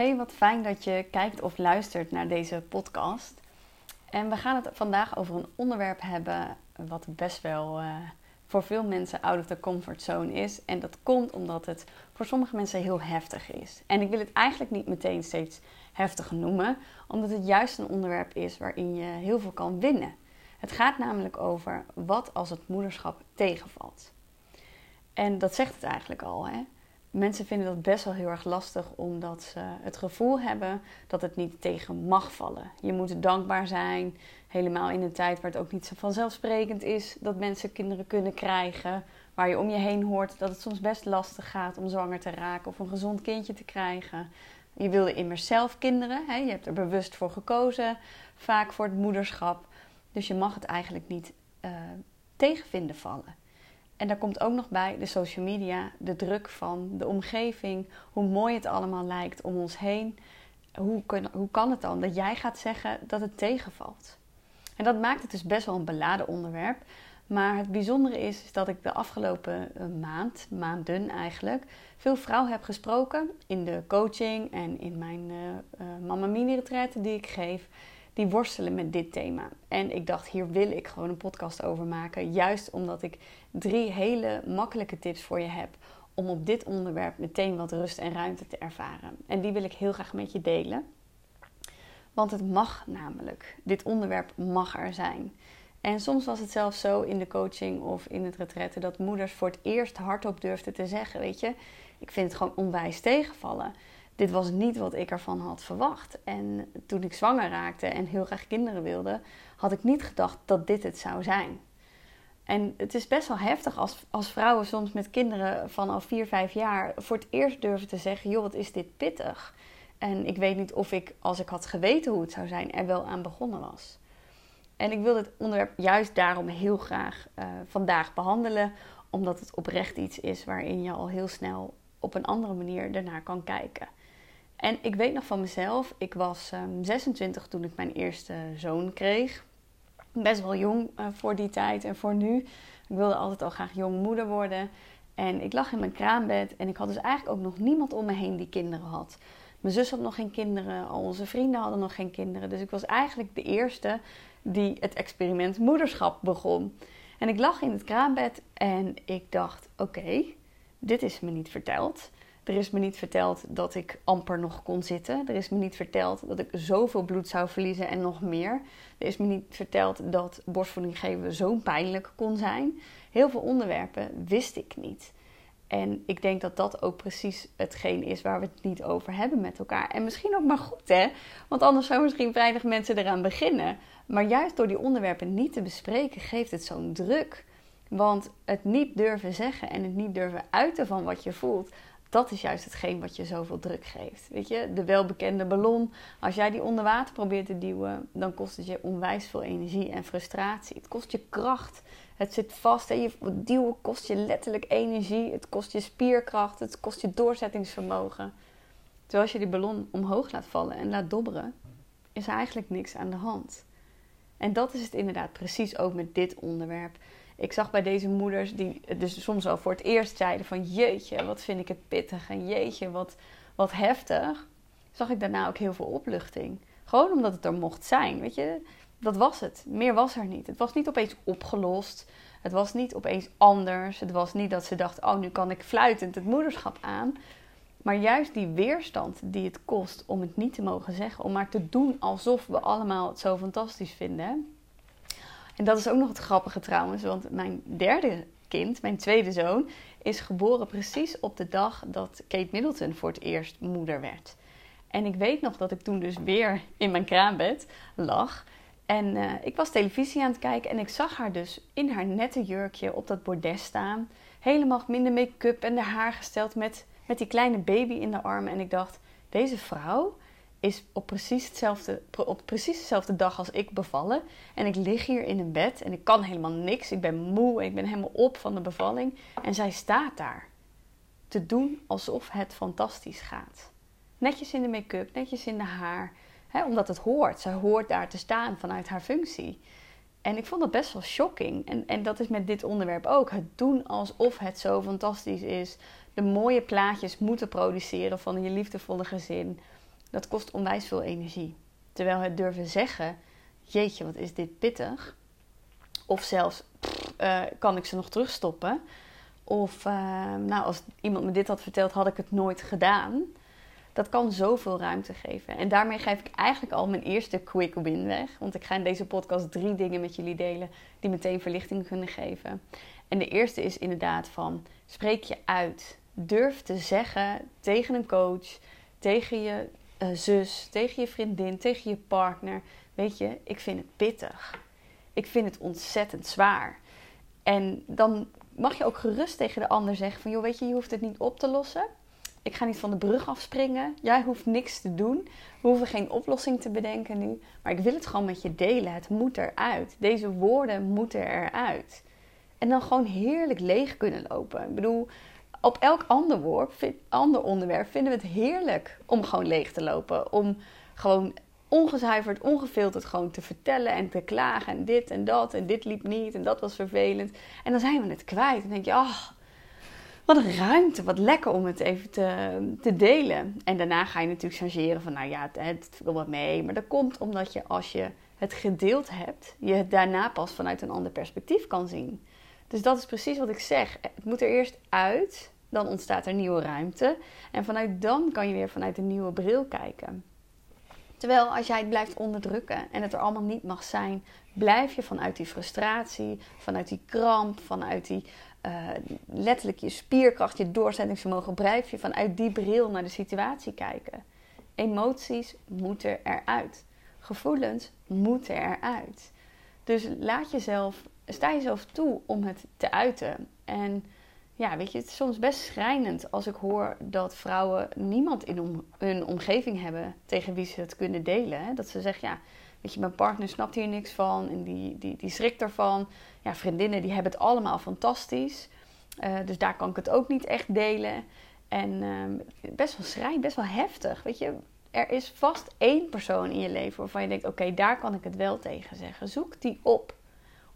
Hey, wat fijn dat je kijkt of luistert naar deze podcast. En we gaan het vandaag over een onderwerp hebben wat best wel uh, voor veel mensen out of the comfort zone is. En dat komt omdat het voor sommige mensen heel heftig is. En ik wil het eigenlijk niet meteen steeds heftiger noemen, omdat het juist een onderwerp is waarin je heel veel kan winnen. Het gaat namelijk over wat als het moederschap tegenvalt. En dat zegt het eigenlijk al. Hè? Mensen vinden dat best wel heel erg lastig omdat ze het gevoel hebben dat het niet tegen mag vallen. Je moet dankbaar zijn, helemaal in een tijd waar het ook niet zo vanzelfsprekend is dat mensen kinderen kunnen krijgen. Waar je om je heen hoort dat het soms best lastig gaat om zwanger te raken of een gezond kindje te krijgen. Je wilde immers zelf kinderen, hè? je hebt er bewust voor gekozen, vaak voor het moederschap. Dus je mag het eigenlijk niet uh, tegenvinden vallen. En daar komt ook nog bij de social media, de druk van de omgeving, hoe mooi het allemaal lijkt om ons heen. Hoe, kun, hoe kan het dan dat jij gaat zeggen dat het tegenvalt? En dat maakt het dus best wel een beladen onderwerp. Maar het bijzondere is, dat ik de afgelopen eh, maand, maanden eigenlijk, veel vrouwen heb gesproken in de coaching en in mijn uh, Mama Mini retreat die ik geef die worstelen met dit thema. En ik dacht, hier wil ik gewoon een podcast over maken. Juist omdat ik drie hele makkelijke tips voor je heb om op dit onderwerp meteen wat rust en ruimte te ervaren. En die wil ik heel graag met je delen. Want het mag namelijk. Dit onderwerp mag er zijn. En soms was het zelfs zo in de coaching of in het retraite dat moeders voor het eerst hardop durfden te zeggen: Weet je, ik vind het gewoon onwijs tegenvallen dit was niet wat ik ervan had verwacht. En toen ik zwanger raakte en heel graag kinderen wilde, had ik niet gedacht dat dit het zou zijn. En het is best wel heftig als, als vrouwen soms met kinderen van al 4, 5 jaar voor het eerst durven te zeggen: joh, wat is dit pittig. En ik weet niet of ik, als ik had geweten hoe het zou zijn, er wel aan begonnen was. En ik wil dit onderwerp juist daarom heel graag uh, vandaag behandelen, omdat het oprecht iets is waarin je al heel snel op een andere manier ernaar kan kijken. En ik weet nog van mezelf, ik was 26 ehm, toen ik mijn eerste zoon kreeg. Best wel jong uh, voor die tijd en voor nu. Ik wilde altijd al graag jong moeder worden. En ik lag in mijn kraambed en ik had dus eigenlijk ook nog niemand om me heen die kinderen had. Mijn zus had nog geen kinderen, al onze vrienden hadden nog geen kinderen. Dus ik was eigenlijk de eerste die het experiment moederschap begon. En ik lag in het kraambed en ik dacht: oké, dit is me niet verteld. Er is me niet verteld dat ik amper nog kon zitten. Er is me niet verteld dat ik zoveel bloed zou verliezen en nog meer. Er is me niet verteld dat borstvoeding geven zo pijnlijk kon zijn. Heel veel onderwerpen wist ik niet. En ik denk dat dat ook precies hetgeen is waar we het niet over hebben met elkaar. En misschien ook maar goed, hè? Want anders zouden misschien weinig mensen eraan beginnen. Maar juist door die onderwerpen niet te bespreken, geeft het zo'n druk. Want het niet durven zeggen en het niet durven uiten van wat je voelt, dat is juist hetgeen wat je zoveel druk geeft. Weet je, de welbekende ballon. Als jij die onder water probeert te duwen, dan kost het je onwijs veel energie en frustratie. Het kost je kracht. Het zit vast. En je duwen kost je letterlijk energie. Het kost je spierkracht. Het kost je doorzettingsvermogen. Terwijl als je die ballon omhoog laat vallen en laat dobberen, is er eigenlijk niks aan de hand. En dat is het inderdaad precies ook met dit onderwerp ik zag bij deze moeders die dus soms al voor het eerst zeiden van jeetje, wat vind ik het pittig en jeetje, wat, wat heftig. Zag ik daarna ook heel veel opluchting. Gewoon omdat het er mocht zijn, weet je. Dat was het. Meer was er niet. Het was niet opeens opgelost. Het was niet opeens anders. Het was niet dat ze dacht, oh nu kan ik fluitend het moederschap aan. Maar juist die weerstand die het kost om het niet te mogen zeggen, om maar te doen alsof we allemaal het zo fantastisch vinden en dat is ook nog het grappige trouwens, want mijn derde kind, mijn tweede zoon, is geboren precies op de dag dat Kate Middleton voor het eerst moeder werd. En ik weet nog dat ik toen dus weer in mijn kraambed lag. En uh, ik was televisie aan het kijken en ik zag haar dus in haar nette jurkje op dat bordes staan. Helemaal minder make-up en haar haar gesteld met, met die kleine baby in de armen. En ik dacht, deze vrouw, is op precies, hetzelfde, op precies dezelfde dag als ik bevallen. En ik lig hier in een bed en ik kan helemaal niks. Ik ben moe, ik ben helemaal op van de bevalling. En zij staat daar te doen alsof het fantastisch gaat. Netjes in de make-up, netjes in de haar. Hè, omdat het hoort. Zij hoort daar te staan vanuit haar functie. En ik vond dat best wel shocking. En, en dat is met dit onderwerp ook. Het doen alsof het zo fantastisch is. De mooie plaatjes moeten produceren van je liefdevolle gezin Dat kost onwijs veel energie. Terwijl het durven zeggen, jeetje, wat is dit pittig. Of zelfs, uh, kan ik ze nog terugstoppen? Of, uh, nou, als iemand me dit had verteld, had ik het nooit gedaan. Dat kan zoveel ruimte geven. En daarmee geef ik eigenlijk al mijn eerste quick win weg. Want ik ga in deze podcast drie dingen met jullie delen die meteen verlichting kunnen geven. En de eerste is inderdaad van spreek je uit. Durf te zeggen tegen een coach, tegen je uh, zus, tegen je vriendin, tegen je partner. Weet je, ik vind het pittig. Ik vind het ontzettend zwaar. En dan mag je ook gerust tegen de ander zeggen van... joh, weet je, je hoeft het niet op te lossen. Ik ga niet van de brug afspringen. Jij hoeft niks te doen. We hoeven geen oplossing te bedenken nu. Maar ik wil het gewoon met je delen. Het moet eruit. Deze woorden moeten eruit. En dan gewoon heerlijk leeg kunnen lopen. Ik bedoel, op elk ander, woord, ander onderwerp vinden we het heerlijk om gewoon leeg te lopen. Om gewoon ongezuiverd, ongefilterd gewoon te vertellen en te klagen. En dit en dat en dit liep niet en dat was vervelend. En dan zijn we het kwijt. Dan denk je, ach, wat een ruimte, wat lekker om het even te, te delen. En daarna ga je natuurlijk changeren van, nou ja, het, het wil wat mee. Maar dat komt omdat je als je het gedeeld hebt, je het daarna pas vanuit een ander perspectief kan zien. Dus dat is precies wat ik zeg. Het moet er eerst uit, dan ontstaat er nieuwe ruimte. En vanuit dan kan je weer vanuit een nieuwe bril kijken. Terwijl als jij het blijft onderdrukken en het er allemaal niet mag zijn, blijf je vanuit die frustratie, vanuit die kramp, vanuit die uh, letterlijk je spierkracht, je doorzettingsvermogen, blijf je vanuit die bril naar de situatie kijken. Emoties moeten eruit. Gevoelens moeten eruit. Dus laat jezelf sta jezelf toe om het te uiten. En ja, weet je, het is soms best schrijnend als ik hoor dat vrouwen niemand in hun omgeving hebben tegen wie ze het kunnen delen. Hè? Dat ze zeggen, ja, weet je, mijn partner snapt hier niks van en die, die, die schrikt ervan. Ja, vriendinnen die hebben het allemaal fantastisch. Uh, dus daar kan ik het ook niet echt delen. En uh, best wel schrijnend, best wel heftig. Weet je, er is vast één persoon in je leven waarvan je denkt: oké, daar kan ik het wel tegen zeggen. Zoek die op.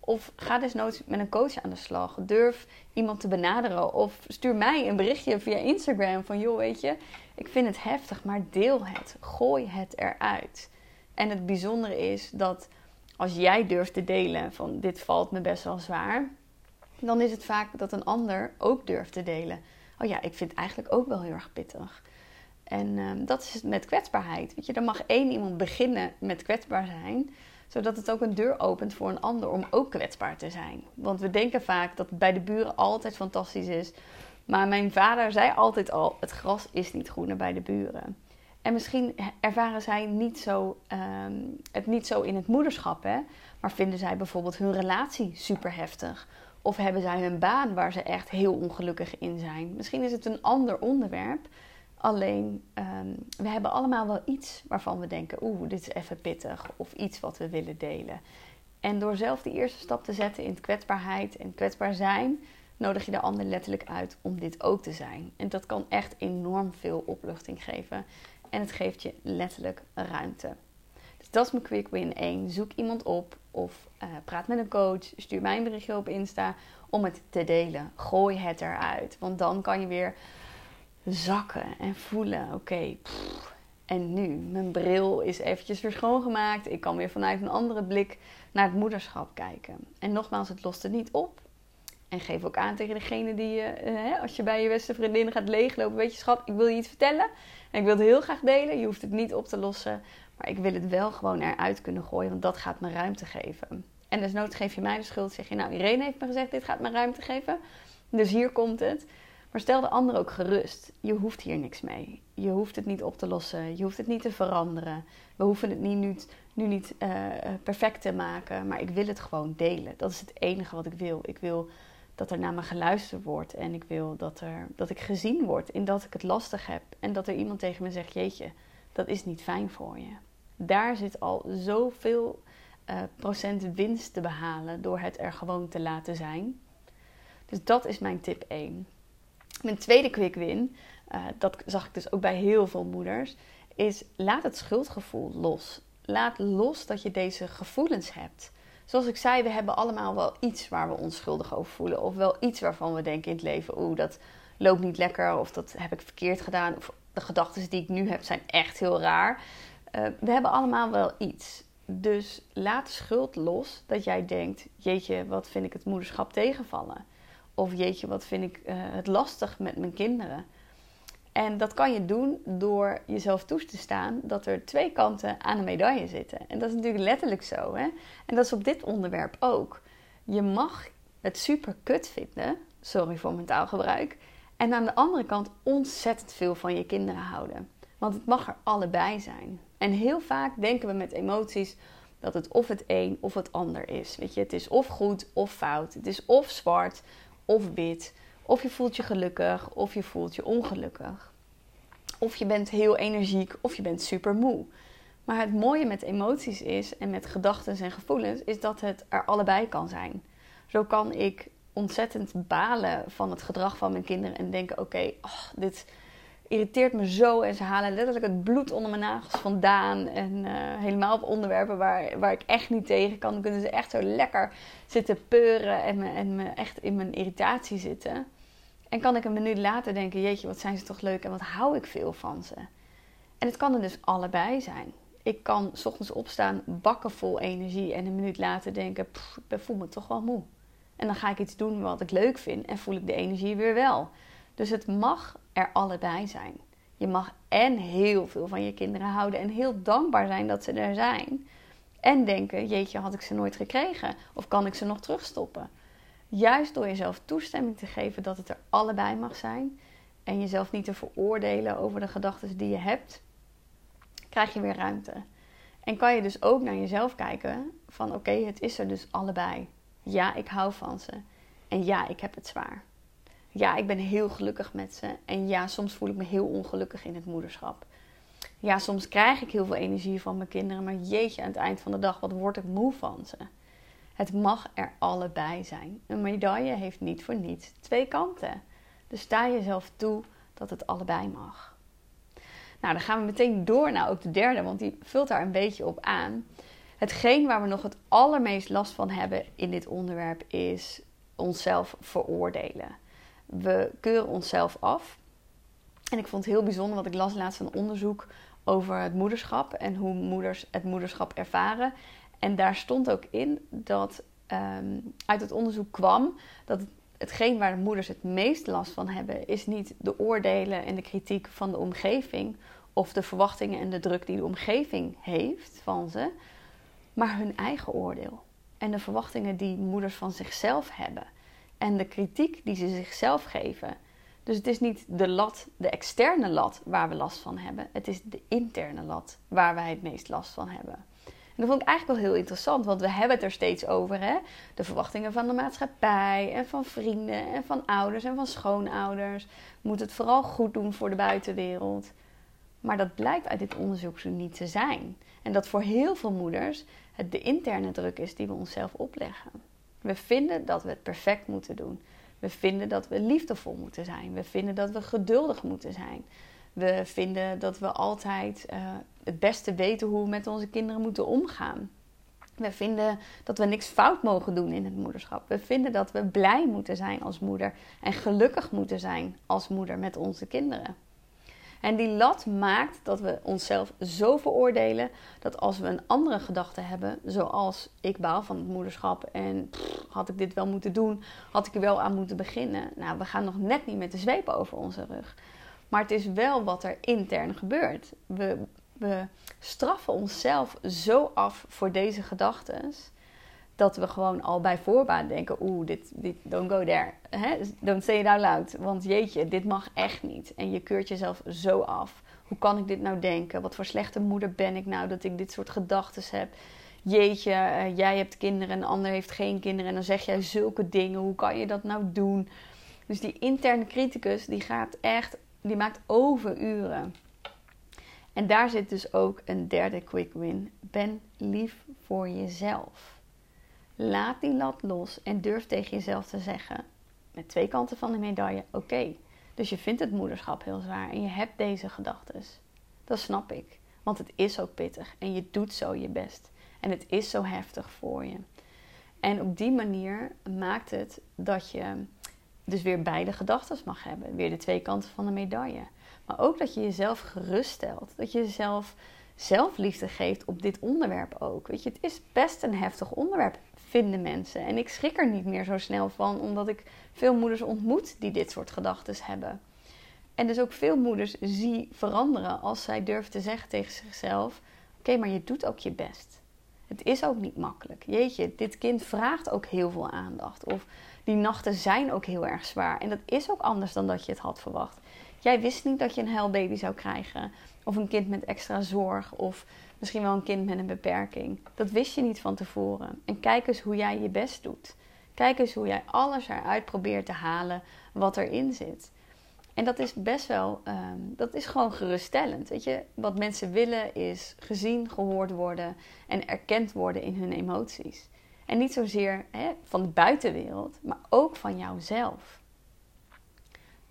Of ga desnoods met een coach aan de slag. Durf iemand te benaderen. Of stuur mij een berichtje via Instagram van joh, weet je, ik vind het heftig, maar deel het. Gooi het eruit. En het bijzondere is dat als jij durft te delen van dit valt me best wel zwaar, dan is het vaak dat een ander ook durft te delen. Oh ja, ik vind het eigenlijk ook wel heel erg pittig. En ehm, dat is met kwetsbaarheid. Weet je, dan mag één iemand beginnen met kwetsbaar zijn zodat het ook een deur opent voor een ander om ook kwetsbaar te zijn. Want we denken vaak dat het bij de buren altijd fantastisch is. Maar mijn vader zei altijd al: het gras is niet groener bij de buren. En misschien ervaren zij niet zo, ehm, het niet zo in het moederschap, hè? maar vinden zij bijvoorbeeld hun relatie super heftig. Of hebben zij hun baan waar ze echt heel ongelukkig in zijn. Misschien is het een ander onderwerp. Alleen, um, we hebben allemaal wel iets waarvan we denken: oeh, dit is even pittig. Of iets wat we willen delen. En door zelf die eerste stap te zetten in kwetsbaarheid en kwetsbaar zijn, nodig je de ander letterlijk uit om dit ook te zijn. En dat kan echt enorm veel opluchting geven. En het geeft je letterlijk ruimte. Dus dat is mijn quick win 1. Zoek iemand op of uh, praat met een coach. Stuur mij een berichtje op Insta om het te delen. Gooi het eruit. Want dan kan je weer zakken en voelen. Oké, en nu? Mijn bril is eventjes weer schoongemaakt. Ik kan weer vanuit een andere blik naar het moederschap kijken. En nogmaals, het lost het niet op. En geef ook aan tegen degene die je, eh, als je bij je beste vriendin gaat leeglopen, weet je schat, ik wil je iets vertellen. En ik wil het heel graag delen. Je hoeft het niet op te lossen. Maar ik wil het wel gewoon eruit kunnen gooien, want dat gaat me ruimte geven. En desnoods geef je mij de schuld. Zeg je, nou, Irene heeft me gezegd, dit gaat me ruimte geven. Dus hier komt het. Maar stel de ander ook gerust. Je hoeft hier niks mee. Je hoeft het niet op te lossen. Je hoeft het niet te veranderen. We hoeven het niet, nu, nu niet uh, perfect te maken. Maar ik wil het gewoon delen. Dat is het enige wat ik wil. Ik wil dat er naar me geluisterd wordt. En ik wil dat, er, dat ik gezien word in dat ik het lastig heb. En dat er iemand tegen me zegt: Jeetje, dat is niet fijn voor je. Daar zit al zoveel uh, procent winst te behalen door het er gewoon te laten zijn. Dus dat is mijn tip 1. Mijn tweede quick win, uh, dat zag ik dus ook bij heel veel moeders, is laat het schuldgevoel los. Laat los dat je deze gevoelens hebt. Zoals ik zei, we hebben allemaal wel iets waar we ons schuldig over voelen. Of wel iets waarvan we denken in het leven, oeh, dat loopt niet lekker. Of dat heb ik verkeerd gedaan. Of de gedachten die ik nu heb zijn echt heel raar. Uh, we hebben allemaal wel iets. Dus laat schuld los dat jij denkt: jeetje, wat vind ik het moederschap tegenvallen? Of jeetje, wat vind ik uh, het lastig met mijn kinderen? En dat kan je doen door jezelf toe te staan dat er twee kanten aan een medaille zitten. En dat is natuurlijk letterlijk zo. Hè? En dat is op dit onderwerp ook. Je mag het super kut vinden, sorry voor mijn taalgebruik. En aan de andere kant ontzettend veel van je kinderen houden. Want het mag er allebei zijn. En heel vaak denken we met emoties dat het of het een of het ander is. Weet je, het is of goed of fout. Het is of zwart of wit. Of je voelt je gelukkig of je voelt je ongelukkig. Of je bent heel energiek of je bent super moe. Maar het mooie met emoties is en met gedachten en gevoelens is dat het er allebei kan zijn. Zo kan ik ontzettend balen van het gedrag van mijn kinderen en denken: oké, dit irriteert me zo. En ze halen letterlijk het bloed onder mijn nagels vandaan. En uh, helemaal op onderwerpen waar, waar ik echt niet tegen kan. Dan kunnen ze echt zo lekker zitten peuren en me, en me echt in mijn irritatie zitten. En kan ik een minuut later denken: jeetje, wat zijn ze toch leuk en wat hou ik veel van ze. En het kan er dus allebei zijn. Ik kan s ochtends opstaan, bakken vol energie en een minuut later denken: ik voel me toch wel moe. En dan ga ik iets doen wat ik leuk vind en voel ik de energie weer wel. Dus het mag er allebei zijn. Je mag en heel veel van je kinderen houden en heel dankbaar zijn dat ze er zijn. En denken, jeetje, had ik ze nooit gekregen? Of kan ik ze nog terugstoppen? Juist door jezelf toestemming te geven dat het er allebei mag zijn. En jezelf niet te veroordelen over de gedachten die je hebt, krijg je weer ruimte. En kan je dus ook naar jezelf kijken van oké, het is er dus allebei. Ja, ik hou van ze. En ja, ik heb het zwaar. Ja, ik ben heel gelukkig met ze. En ja, soms voel ik me heel ongelukkig in het moederschap. Ja, soms krijg ik heel veel energie van mijn kinderen. Maar jeetje, aan het eind van de dag, wat word ik moe van ze. Het mag er allebei zijn. Een medaille heeft niet voor niets twee kanten. Dus sta jezelf toe dat het allebei mag. Nou, dan gaan we meteen door naar ook de derde, want die vult daar een beetje op aan. Hetgeen waar we nog het allermeest last van hebben in dit onderwerp is onszelf veroordelen. We keuren onszelf af. En ik vond het heel bijzonder, want ik las laatst een onderzoek over het moederschap en hoe moeders het moederschap ervaren. En daar stond ook in dat ehm, uit het onderzoek kwam dat hetgeen waar de moeders het meest last van hebben, is niet de oordelen en de kritiek van de omgeving of de verwachtingen en de druk die de omgeving heeft van ze, maar hun eigen oordeel en de verwachtingen die moeders van zichzelf hebben en de kritiek die ze zichzelf geven. Dus het is niet de lat, de externe lat waar we last van hebben. Het is de interne lat waar wij het meest last van hebben. En dat vond ik eigenlijk wel heel interessant, want we hebben het er steeds over. Hè? De verwachtingen van de maatschappij en van vrienden en van ouders en van schoonouders. We moeten het vooral goed doen voor de buitenwereld. Maar dat blijkt uit dit onderzoek zo niet te zijn. En dat voor heel veel moeders het de interne druk is die we onszelf opleggen. We vinden dat we het perfect moeten doen. We vinden dat we liefdevol moeten zijn. We vinden dat we geduldig moeten zijn. We vinden dat we altijd uh, het beste weten hoe we met onze kinderen moeten omgaan. We vinden dat we niks fout mogen doen in het moederschap. We vinden dat we blij moeten zijn als moeder en gelukkig moeten zijn als moeder met onze kinderen. En die lat maakt dat we onszelf zo veroordelen dat als we een andere gedachte hebben, zoals ik baal van het moederschap en had ik dit wel moeten doen, had ik er wel aan moeten beginnen. Nou, we gaan nog net niet met de zweep over onze rug. Maar het is wel wat er intern gebeurt. We, we straffen onszelf zo af voor deze gedachten dat we gewoon al bij voorbaat denken: oeh, dit, dit, don't go there. Hè? Don't say it out loud. Want jeetje, dit mag echt niet. En je keurt jezelf zo af. Hoe kan ik dit nou denken? Wat voor slechte moeder ben ik nou dat ik dit soort gedachten heb? Jeetje, uh, jij hebt kinderen en ander heeft geen kinderen. En dan zeg jij zulke dingen. Hoe kan je dat nou doen? Dus die interne criticus, die gaat echt, die maakt overuren. En daar zit dus ook een derde quick win. Ben lief voor jezelf. Laat die lat los en durf tegen jezelf te zeggen, met twee kanten van de medaille, oké, dus je vindt het moederschap heel zwaar en je hebt deze gedachten. Dat snap ik, want het is ook pittig en je doet zo je best. En het is zo heftig voor je. En op die manier maakt het dat je dus weer beide gedachten mag hebben. Weer de twee kanten van de medaille. Maar ook dat je jezelf geruststelt. Dat je jezelf zelfliefde geeft op dit onderwerp ook. Weet je, het is best een heftig onderwerp, vinden mensen. En ik schrik er niet meer zo snel van, omdat ik veel moeders ontmoet die dit soort gedachten hebben. En dus ook veel moeders zie veranderen als zij durven te zeggen tegen zichzelf: Oké, maar je doet ook je best. Het is ook niet makkelijk. Jeetje, dit kind vraagt ook heel veel aandacht. Of die nachten zijn ook heel erg zwaar. En dat is ook anders dan dat je het had verwacht. Jij wist niet dat je een huilbaby zou krijgen. Of een kind met extra zorg. Of misschien wel een kind met een beperking. Dat wist je niet van tevoren. En kijk eens hoe jij je best doet. Kijk eens hoe jij alles eruit probeert te halen wat erin zit. En dat is best wel, ehm, dat is gewoon geruststellend. Weet je, wat mensen willen is gezien, gehoord worden en erkend worden in hun emoties. En niet zozeer hè, van de buitenwereld, maar ook van jouzelf.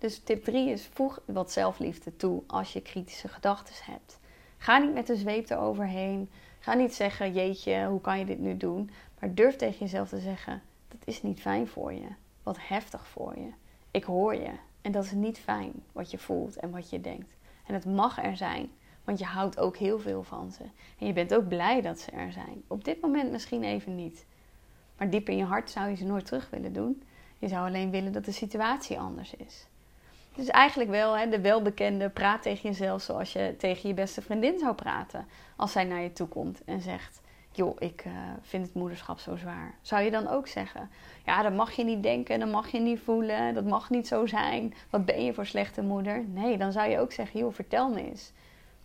Dus tip 3 is voeg wat zelfliefde toe als je kritische gedachten hebt. Ga niet met de zweep eroverheen. Ga niet zeggen, jeetje, hoe kan je dit nu doen? Maar durf tegen jezelf te zeggen, dat is niet fijn voor je. Wat heftig voor je. Ik hoor je. En dat is niet fijn wat je voelt en wat je denkt. En het mag er zijn, want je houdt ook heel veel van ze. En je bent ook blij dat ze er zijn. Op dit moment misschien even niet. Maar diep in je hart zou je ze nooit terug willen doen. Je zou alleen willen dat de situatie anders is. Dus eigenlijk wel hè, de welbekende praat tegen jezelf zoals je tegen je beste vriendin zou praten. Als zij naar je toe komt en zegt: Joh, ik uh, vind het moederschap zo zwaar. Zou je dan ook zeggen: Ja, dat mag je niet denken, dat mag je niet voelen, dat mag niet zo zijn. Wat ben je voor slechte moeder? Nee, dan zou je ook zeggen: Joh, vertel me eens.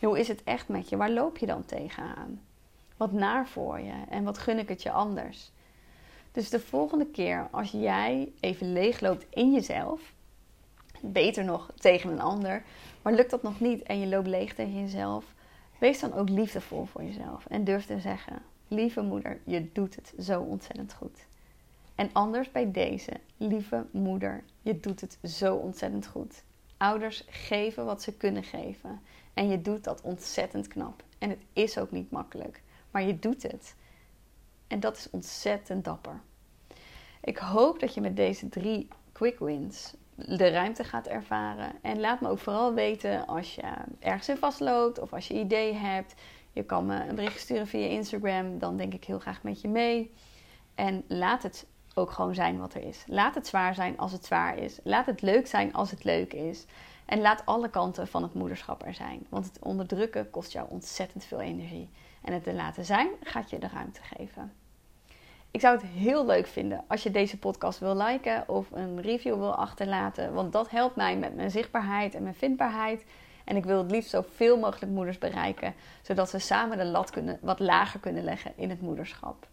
Hoe is het echt met je? Waar loop je dan tegenaan? Wat naar voor je en wat gun ik het je anders? Dus de volgende keer als jij even leegloopt in jezelf, beter nog tegen een ander, maar lukt dat nog niet en je loopt leeg tegen jezelf, wees dan ook liefdevol voor jezelf en durf te zeggen: Lieve moeder, je doet het zo ontzettend goed. En anders bij deze, lieve moeder, je doet het zo ontzettend goed. Ouders geven wat ze kunnen geven. En je doet dat ontzettend knap. En het is ook niet makkelijk, maar je doet het. En dat is ontzettend dapper. Ik hoop dat je met deze drie quick wins de ruimte gaat ervaren. En laat me ook vooral weten als je ergens in vastloopt of als je ideeën hebt. Je kan me een bericht sturen via Instagram, dan denk ik heel graag met je mee. En laat het ook gewoon zijn wat er is. Laat het zwaar zijn als het zwaar is. Laat het leuk zijn als het leuk is. En laat alle kanten van het moederschap er zijn. Want het onderdrukken kost jou ontzettend veel energie. En het te laten zijn gaat je de ruimte geven. Ik zou het heel leuk vinden als je deze podcast wil liken of een review wil achterlaten. Want dat helpt mij met mijn zichtbaarheid en mijn vindbaarheid. En ik wil het liefst zoveel mogelijk moeders bereiken, zodat we samen de lat kunnen, wat lager kunnen leggen in het moederschap.